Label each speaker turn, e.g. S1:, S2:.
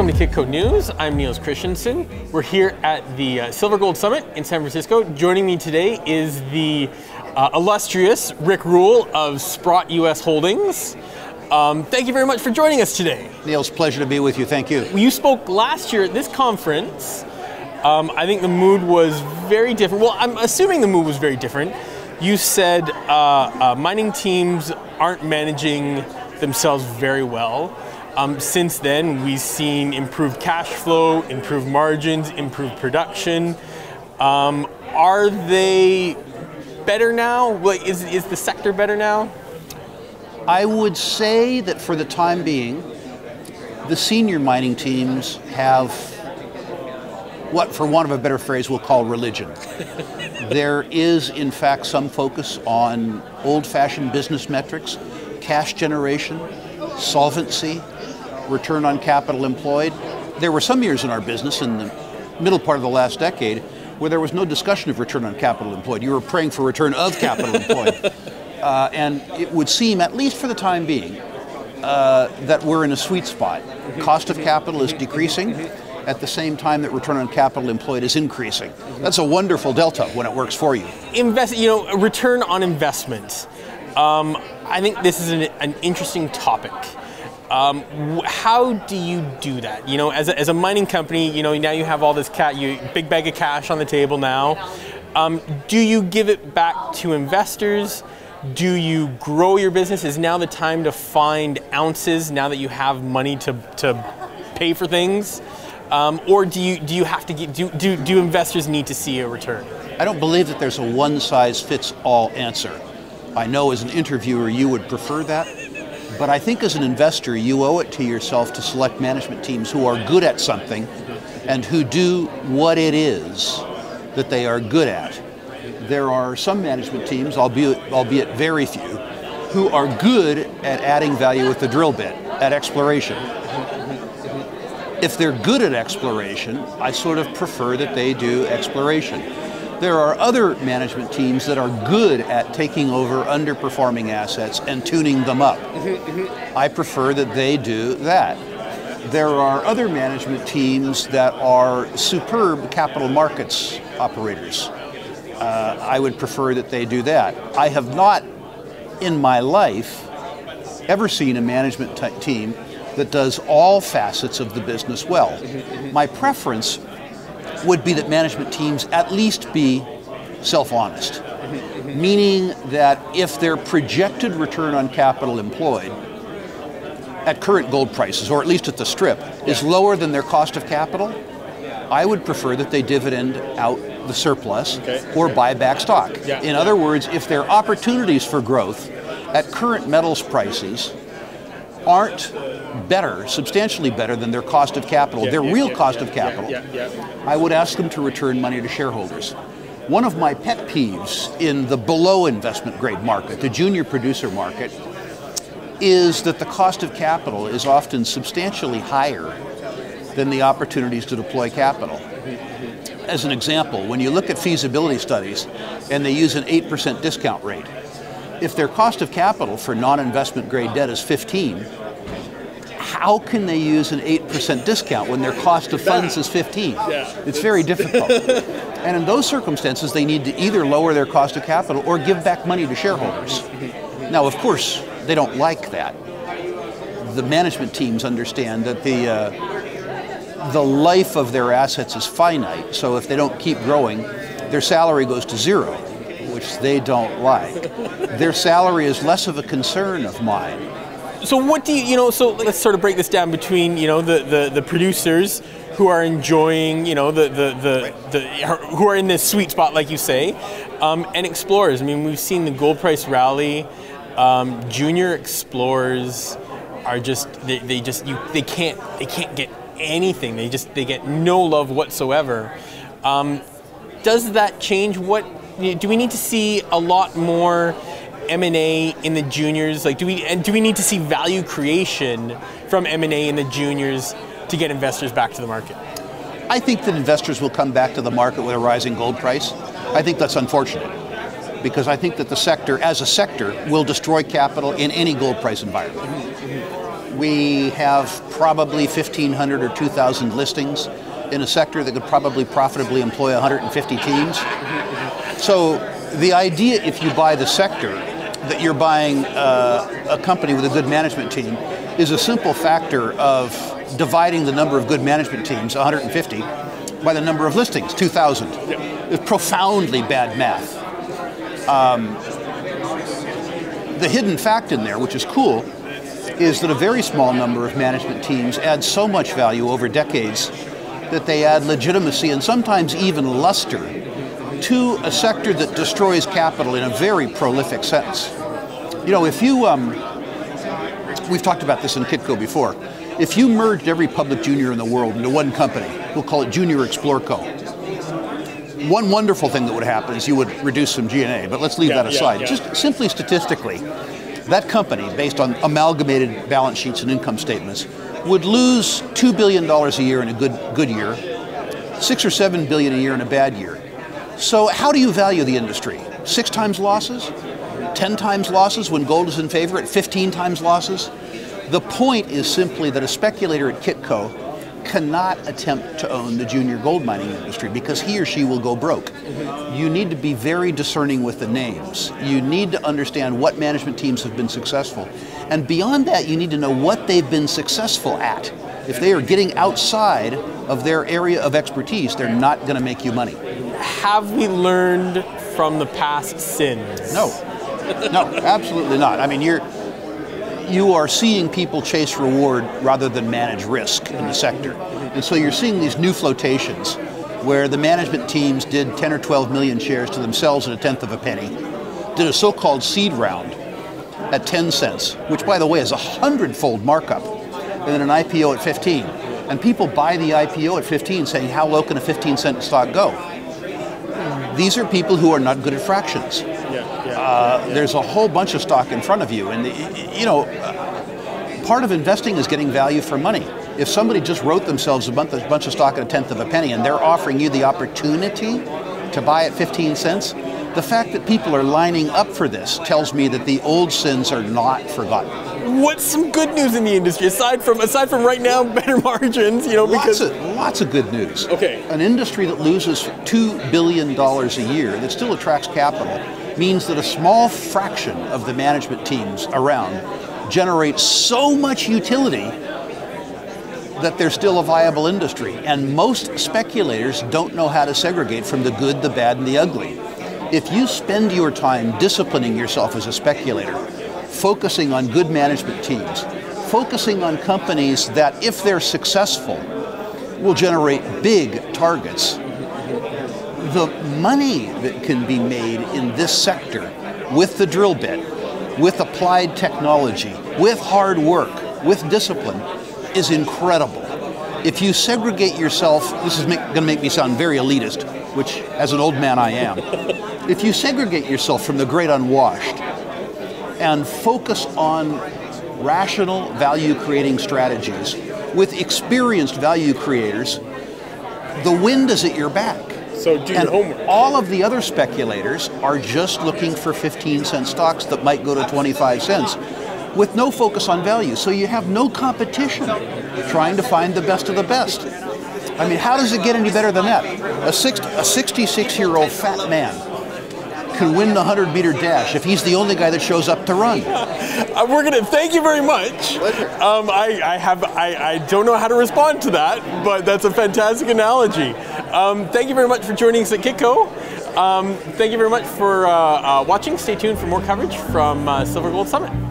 S1: Welcome to Kitco News. I'm Niels Christensen. We're here at the uh, Silver Gold Summit in San Francisco. Joining me today is the uh, illustrious Rick Rule of Sprott US Holdings. Um, thank you very much for joining us today.
S2: Niels, pleasure to be with you. Thank you.
S1: You spoke last year at this conference. Um, I think the mood was very different. Well, I'm assuming the mood was very different. You said uh, uh, mining teams aren't managing themselves very well. Um, since then, we've seen improved cash flow, improved margins, improved production. Um, are they better now? Like, is, is the sector better now?
S2: I would say that for the time being, the senior mining teams have what, for want of a better phrase, we'll call religion. there is, in fact, some focus on old fashioned business metrics, cash generation, solvency, return on capital employed. There were some years in our business in the middle part of the last decade where there was no discussion of return on capital employed. You were praying for return of capital employed. Uh, and it would seem, at least for the time being, uh, that we're in a sweet spot. Cost of capital is decreasing at the same time that return on capital employed is increasing. That's a wonderful delta when it works for you.
S1: Invest, you know, return on investment. Um, I think this is an, an interesting topic. Um, how do you do that? You know, as a, as a mining company, you know, now you have all this cat, you big bag of cash on the table now. Um, do you give it back to investors? Do you grow your business? Is now the time to find ounces now that you have money to, to pay for things? Um, or do you, do you have to get, do, do, do investors need to see a return?
S2: I don't believe that there's a one size fits all answer. I know as an interviewer you would prefer that. But I think as an investor, you owe it to yourself to select management teams who are good at something and who do what it is that they are good at. There are some management teams, albeit, albeit very few, who are good at adding value with the drill bit, at exploration. If they're good at exploration, I sort of prefer that they do exploration. There are other management teams that are good at taking over underperforming assets and tuning them up. I prefer that they do that. There are other management teams that are superb capital markets operators. Uh, I would prefer that they do that. I have not, in my life, ever seen a management team that does all facets of the business well. My preference would be that management teams at least be self honest, meaning that if their projected return on capital employed at current gold prices, or at least at the strip, is lower than their cost of capital, I would prefer that they dividend out the surplus okay. or buy back stock. Yeah. In other words, if their opportunities for growth at current metals prices aren't better, substantially better than their cost of capital, yeah, their yeah, real yeah, cost of capital, I would ask them to return money to shareholders. One of my pet peeves in the below investment grade market, the junior producer market, is that the cost of capital is often substantially higher than the opportunities to deploy capital. As an example, when you look at feasibility studies and they use an 8% discount rate, if their cost of capital for non-investment grade debt is 15, how can they use an 8% discount when their cost of funds is 15? It's very difficult. and in those circumstances, they need to either lower their cost of capital or give back money to shareholders. Now, of course, they don't like that. The management teams understand that the uh, the life of their assets is finite. So if they don't keep growing, their salary goes to zero, which they don't like. Their salary is less of a concern of mine.
S1: So what do you you know so let's sort of break this down between you know the the, the producers who are enjoying you know the the, the, the who are in this sweet spot like you say um, and explorers. I mean we've seen the gold price rally. Um, junior explorers are just they, they just you they can't they can't get anything. They just they get no love whatsoever. Um, does that change what do we need to see a lot more M&A in the juniors? Like, do we and do we need to see value creation from M&A in the juniors to get investors back to the market?
S2: I think that investors will come back to the market with a rising gold price. I think that's unfortunate because I think that the sector, as a sector, will destroy capital in any gold price environment. We have probably 1,500 or 2,000 listings in a sector that could probably profitably employ 150 teams. So the idea, if you buy the sector, that you're buying uh, a company with a good management team is a simple factor of dividing the number of good management teams, 150, by the number of listings, 2,000. Yeah. It's profoundly bad math. Um, the hidden fact in there, which is cool, is that a very small number of management teams add so much value over decades that they add legitimacy and sometimes even luster to a sector that destroys capital in a very prolific sense. You know, if you, um, we've talked about this in Kitco before, if you merged every public junior in the world into one company, we'll call it Junior Explorco. One wonderful thing that would happen is you would reduce some G&A, but let's leave yeah, that aside. Yeah, yeah. Just simply statistically, that company, based on amalgamated balance sheets and income statements, would lose $2 billion a year in a good, good year, six or seven billion a year in a bad year. So how do you value the industry? Six times losses? 10 times losses when gold is in favor at 15 times losses? The point is simply that a speculator at Kitco cannot attempt to own the junior gold mining industry because he or she will go broke. You need to be very discerning with the names. You need to understand what management teams have been successful. And beyond that, you need to know what they've been successful at. If they are getting outside of their area of expertise, they're not going to make you money.
S1: Have we learned from the past sins?
S2: No. No, absolutely not. I mean, you're you are seeing people chase reward rather than manage risk in the sector. And so you're seeing these new flotations where the management teams did 10 or 12 million shares to themselves at a tenth of a penny, did a so called seed round at 10 cents, which by the way is a hundredfold markup, and then an IPO at 15. And people buy the IPO at 15 saying, how low can a 15 cent stock go? These are people who are not good at fractions. Uh, there's a whole bunch of stock in front of you, and you know, part of investing is getting value for money. If somebody just wrote themselves a bunch, a bunch of stock at a tenth of a penny, and they're offering you the opportunity to buy at 15 cents, the fact that people are lining up for this tells me that the old sins are not forgotten.
S1: What's some good news in the industry aside from aside from right now better margins? You know, because
S2: lots of, lots of good news.
S1: Okay,
S2: an industry that loses two billion dollars a year that still attracts capital means that a small fraction of the management teams around generate so much utility that they're still a viable industry. And most speculators don't know how to segregate from the good, the bad, and the ugly. If you spend your time disciplining yourself as a speculator, focusing on good management teams, focusing on companies that, if they're successful, will generate big targets the money that can be made in this sector with the drill bit, with applied technology, with hard work, with discipline is incredible. If you segregate yourself, this is going to make me sound very elitist, which as an old man I am. If you segregate yourself from the great unwashed and focus on rational value creating strategies with experienced value creators, the wind is at your back.
S1: So do and your homework.
S2: All of the other speculators are just looking for 15 cent stocks that might go to 25 cents with no focus on value. So you have no competition trying to find the best of the best. I mean, how does it get any better than that? A, six, a 66 year old fat man can win the 100 meter dash if he's the only guy that shows up to run.
S1: Uh, we're gonna thank you very much. Um, I, I, have I, I don't know how to respond to that, but that's a fantastic analogy. Um, thank you very much for joining us at Kitco. Um, thank you very much for uh, uh, watching. Stay tuned for more coverage from uh, Silver Gold Summit.